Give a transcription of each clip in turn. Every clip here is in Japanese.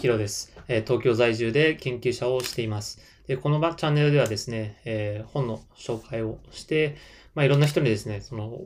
ヒロです。東京在住で研究者をしています。でこのチャンネルではですね、えー、本の紹介をして、まあ、いろんな人にですね、その、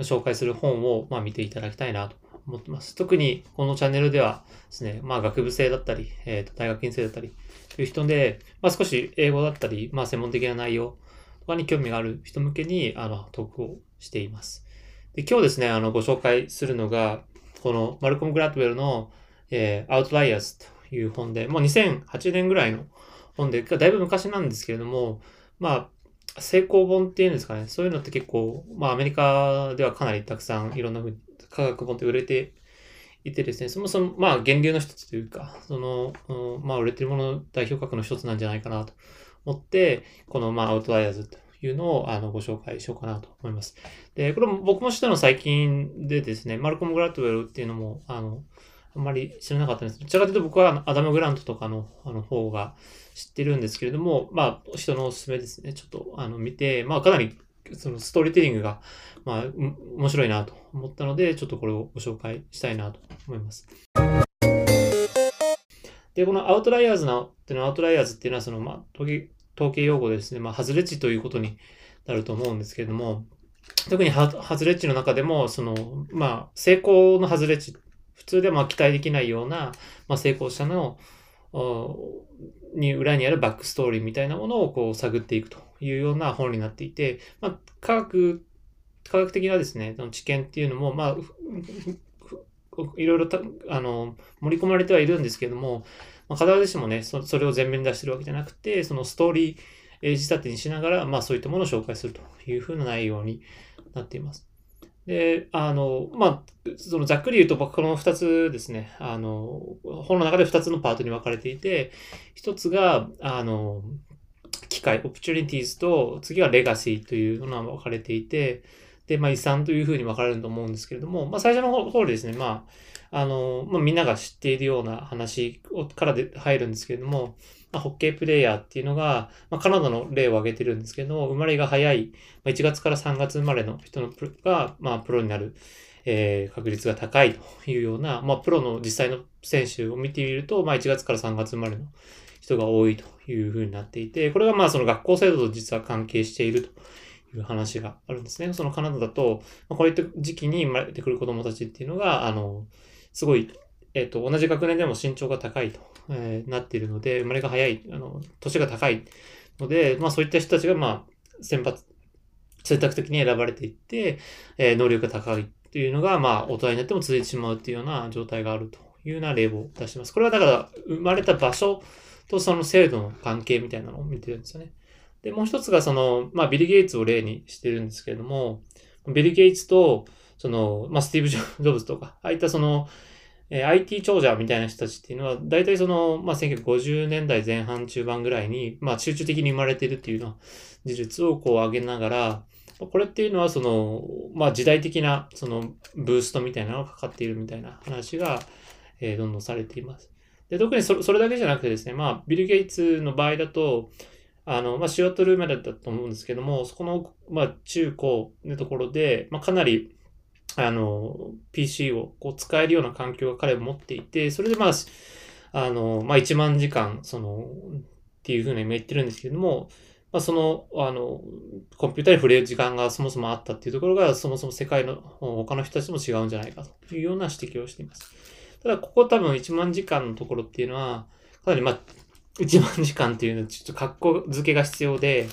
紹介する本を、ま、見ていただきたいなと思ってます。特にこのチャンネルではですね、まあ、学部生だったり、えー、と大学院生だったりという人で、まあ、少し英語だったり、まあ、専門的な内容とかに興味がある人向けに、あの、トークをしています。で今日ですね、あの、ご紹介するのが、このマルコム・グラッドウェルの、えー、アウトライアーズという本で、もう2008年ぐらいの本で、だいぶ昔なんですけれども、まあ、成功本っていうんですかね、そういうのって結構、まあアメリカではかなりたくさんいろんな科学本って売れていてですね、そもそもまあ源流の一つというか、その、うん、まあ売れてるもの代表格の一つなんじゃないかなと思って、このまあアウトライアーズというのをあのご紹介しようかなと思います。で、これも僕も知ったの最近でですね、マルコム・グラッドウェルっていうのも、あの、あんまり知らなかったんです。どちらかというと僕はアダム・グラントとかのあの方が知ってるんですけれども、まあ、人のおすすめですね。ちょっとあの見て、まあ、かなりそのストーリーテリングが、まあ、面白いなと思ったので、ちょっとこれをご紹介したいなと思います。で、このアウトライヤーズの、っていうのは、アウトライヤーズっていうのは、その、まあ、統計統計用語でですね、まあ、外れ値ということになると思うんですけれども、特に外れ値の中でも、その、まあ、成功の外れ値普通でも期待できないような、まあ、成功者の、に裏にあるバックストーリーみたいなものをこう探っていくというような本になっていて、まあ、科学、科学的なですね、知見っていうのも、まあ、いろいろあの盛り込まれてはいるんですけども、まあ、必ずしもねそ、それを前面に出してるわけじゃなくて、そのストーリー仕立てにしながら、まあそういったものを紹介するというふうな内容になっています。で、あの、まあ、そのざっくり言うとこの2つですね、あの、本の中で2つのパートに分かれていて、1つが、あの、機会、オプチュニティーズと、次はレガシーというのが分かれていて、で、まあ、遺産というふうに分かれると思うんですけれども、まあ、最初の方でですね、まあ、あの、まあ、みんなが知っているような話からで入るんですけれども、まあ、ホッケープレイヤーっていうのが、まあ、カナダの例を挙げてるんですけども、生まれが早い、まあ、1月から3月生まれの人のプが、まあ、プロになる、えー、確率が高いというような、まあ、プロの実際の選手を見てみると、まあ、1月から3月生まれの人が多いというふうになっていて、これがまあ、その学校制度と実は関係しているという話があるんですね。そのカナダだと、まあ、こういった時期に生まれてくる子供たちっていうのが、あの、すごい、えっ、ー、と、同じ学年でも身長が高いとえー、なっているので、生まれが早い、あの、年が高いので、まあそういった人たちが、まあ、選抜、選択的に選ばれていって、えー、能力が高いというのが、まあ、大人になっても続いてしまうというような状態があるというような例を出します。これはだから、生まれた場所とその制度の関係みたいなのを見てるんですよね。で、もう一つがその、まあ、ビル・ゲイツを例にしてるんですけれども、ビル・ゲイツと、その、まあ、スティーブ・ジョブズとか、ああいったその、え IT 長者みたいな人たちっていうのは、大体その、まあ、1950年代前半中盤ぐらいに、まあ、集中的に生まれてるっていうのは、事実をこう上げながら、これっていうのはその、まあ、時代的なそのブーストみたいなのがかかっているみたいな話が、えー、どんどんされています。で、特にそれそれだけじゃなくてですね、まあ、ビル・ゲイツの場合だと、あの、まあ、シュアトルームだったと思うんですけども、そこの、まあ、中高のところで、まあ、かなり、あの、PC をこう使えるような環境が彼は持っていて、それでまあ、あの、まあ1万時間、その、っていうふうに今言ってるんですけども、まあその、あの、コンピューターに触れる時間がそもそもあったっていうところが、そもそも世界の他の人たちも違うんじゃないかというような指摘をしています。ただ、ここ多分1万時間のところっていうのは、かなりまあ、1万時間っていうのはちょっと格好付けが必要で、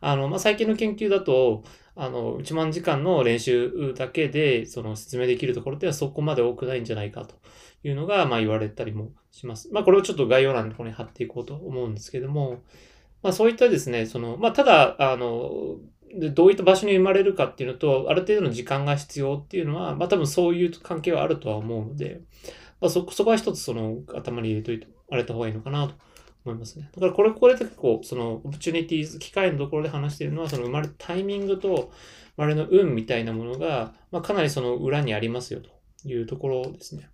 あの、まあ、最近の研究だと、あの、1万時間の練習だけで、その説明できるところではそこまで多くないんじゃないかというのが、まあ言われたりもします。まあこれをちょっと概要欄の方に貼っていこうと思うんですけども、まあそういったですね、その、まあただ、あの、でどういった場所に生まれるかっていうのと、ある程度の時間が必要っていうのは、まあ多分そういう関係はあるとは思うので、まあそ、そこは一つその頭に入れといて、あれた方がいいのかなと思いますね。だからこれ、これで結構、その、オプチュニティーズ、機会のところで話しているのは、その生まれタイミングと、生まれの運みたいなものが、まあ、かなりその裏にありますよというところですね。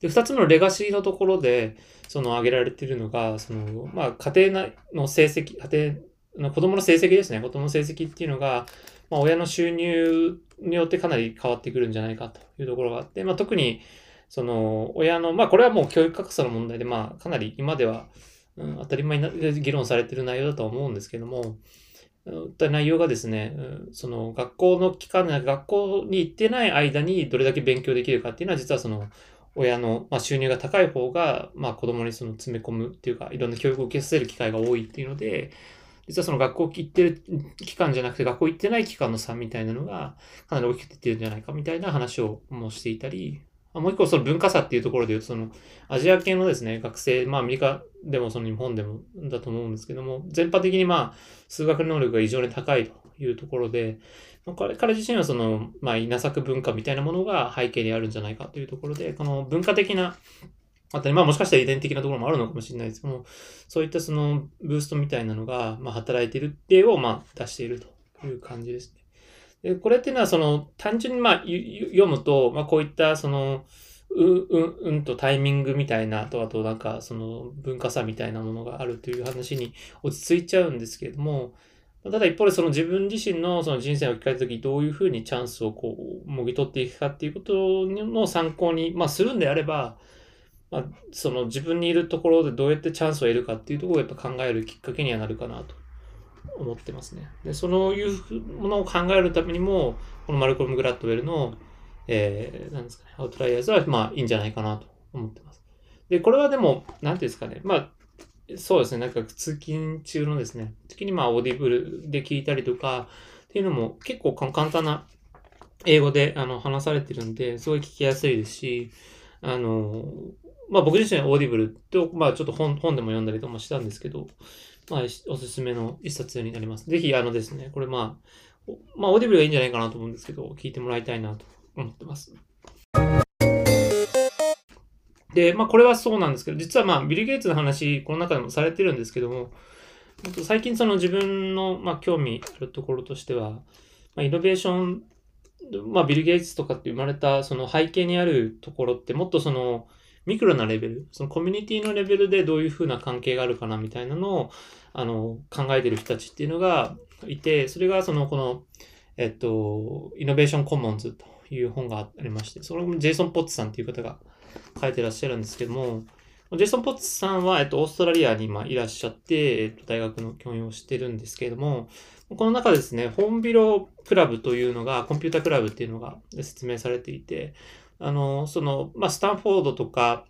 で、二つ目のレガシーのところで、その挙げられているのが、その、まあ、家庭の成績、家庭の子供の成績ですね。子供の成績っていうのが、まあ、親の収入によってかなり変わってくるんじゃないかというところがあって、まあ、特に、その、親の、まあ、これはもう教育格差の問題で、まあ、かなり今では、うん、当たり前に議論されてる内容だとは思うんですけども、内容がですね、その学校の期間、学校に行ってない間にどれだけ勉強できるかっていうのは、実はその親の、まあ、収入が高い方が、まあ、子供にその詰め込むっていうか、いろんな教育を受けさせる機会が多いっていうので、実はその学校行ってる期間じゃなくて学校行ってない期間の差みたいなのがかなり大きく出てるんじゃないかみたいな話をもしていたり、もう一個その文化差っていうところで言うと、そのアジア系のですね、学生、まあアメリカでもその日本でもだと思うんですけども、全般的にまあ数学能力が異常に高いというところで、彼彼自身はその、まあ稲作文化みたいなものが背景にあるんじゃないかというところで、この文化的なあとまあもしかしたら遺伝的なところもあるのかもしれないですけども、そういったそのブーストみたいなのが、まあ、働いているっていうをまあ出しているという感じですね。これっていうのはその単純にまあ読むと、まあ、こういったそのう、う、うんとタイミングみたいなと、あとなんかその文化差みたいなものがあるという話に落ち着いちゃうんですけれども、ただ一方でその自分自身のその人生を聞かれた時どういうふうにチャンスをこう、もぎ取っていくかっていうことの参考に、まあするんであれば、まあ、その自分にいるところでどうやってチャンスを得るかっていうところをやっぱ考えるきっかけにはなるかなと。思ってますね。で、そのいうものを考えるためにも、このマルコム・グラッドウェルの、えー、なんですかね、アウトライアーズは、まあ、いいんじゃないかなと思ってます。で、これはでも、なんていうんですかね、まあ、そうですね、なんか通勤中のですね、時にまあ、オーディブルで聞いたりとか、っていうのも結構簡単な英語であの話されてるんで、すごい聞きやすいですし、あの、まあ僕自身はオーディブルと、まあちょっと本本でも読んだりともしたんですけど、まあおすすめの一冊になります。ぜひあのですね、これまあ、まあオーディブルがいいんじゃないかなと思うんですけど、聞いてもらいたいなと思ってます。で、まあこれはそうなんですけど、実はまあビル・ゲイツの話、この中でもされてるんですけども、最近その自分のまあ興味あるところとしては、まあ、イノベーション、まあビル・ゲイツとかって生まれたその背景にあるところってもっとその、ミクロなレベル、そのコミュニティのレベルでどういうふうな関係があるかなみたいなのを、あの、考えてる人たちっていうのがいて、それがその、この、えっと、イノベーションコモンズという本がありまして、それもジェイソン・ポッツさんっていう方が書いてらっしゃるんですけども、ジェイソン・ポッツさんは、えっと、オーストラリアに今いらっしゃって、えっと、大学の教員をしてるんですけれども、この中ですね、ホンビロクラブというのが、コンピュータクラブっていうのが説明されていて、あの、その、まあ、スタンフォードとか、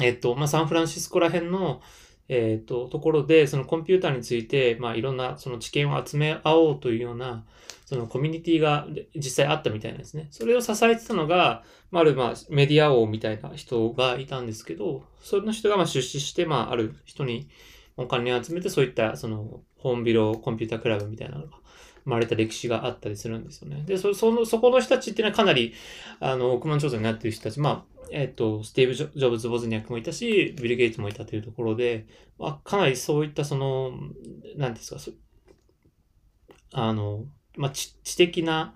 えっと、まあ、サンフランシスコら辺の、えっと、ところで、そのコンピューターについて、まあ、いろんな、その知見を集め合おうというような、そのコミュニティが実際あったみたいなんですね。それを支えてたのが、まあ、ある、まあ、メディア王みたいな人がいたんですけど、その人が、まあ、出資して、まあ、ある人にお金を集めて、そういった、その、ホームビロコンピュータークラブみたいなのが生まれた歴史があったりするんですよね。で、そ、その、そこの人たちっていうのはかなり、あの、億万長者になっている人たち、まあ、えっ、と、スティーブ・ジョブズ・ボズニャックもいたし、ビル・ゲイツもいたというところで、まあ、かなりそういったその、なんですか、あの、まあ、知知的な、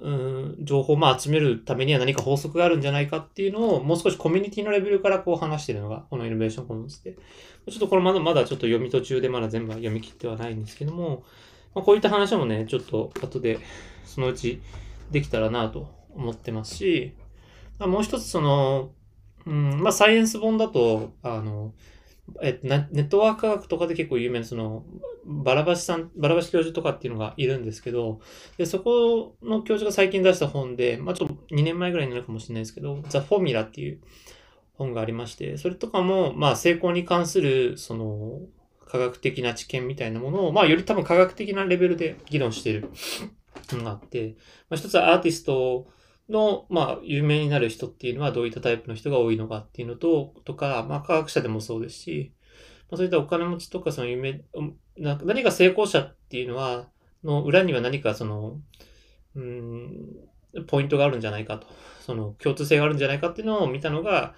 うん、情報をまあ集めるためには何か法則があるんじゃないかっていうのを、もう少しコミュニティのレベルからこう話しているのが、このイノベーションコモンズで。ちょっとこれまだまだちょっと読み途中でまだ全部は読み切ってはないんですけども、まあ、こういった話もね、ちょっと後でそのうちできたらなと思ってますし、まあ、もう一つその、うん、まあサイエンス本だと、あの、えネットワーク科学とかで結構有名な、その、バラバシさん、バラバシ教授とかっていうのがいるんですけど、で、そこの教授が最近出した本で、まあちょっと2年前ぐらいになるかもしれないですけど、ザ・フォーミュラっていう本がありまして、それとかも、まあ成功に関する、その、科学的な知見みたいなものを、まあ、より多分科学的なレベルで議論してるのがあって、まあ、一つはアーティストの、まあ、有名になる人っていうのはどういったタイプの人が多いのかっていうのと、とか、まあ、科学者でもそうですし、まあ、そういったお金持ちとか、その有名、何か成功者っていうのは、の裏には何かその、うん、ポイントがあるんじゃないかと、その共通性があるんじゃないかっていうのを見たのが、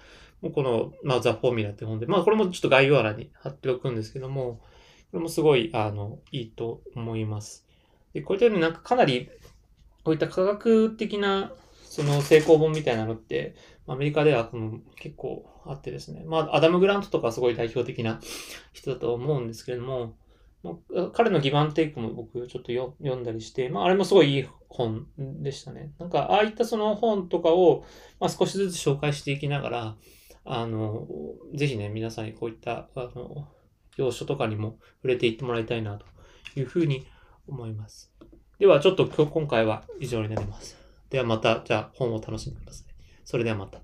この、まあ、ザ・フォーミュラって本で、まあ、これもちょっと概要欄に貼っておくんですけども、これもすごい、あの、いいと思います。で、こういったようになんかかなり、こういった科学的な、その成功本みたいなのって、アメリカではこの結構あってですね。まあ、アダム・グラントとかすごい代表的な人だと思うんですけれども、まあ彼のギブアンテイクも僕ちょっと読んだりして、まあ、あれもすごいいい本でしたね。なんか、ああいったその本とかを、まあ、少しずつ紹介していきながら、あの、ぜひね、皆さんにこういった、あの、要所とかにも触れていってもらいたいなというふうに思います。では、ちょっと今日今回は以上になります。ではまた、じゃあ本を楽しんでください。それではまた。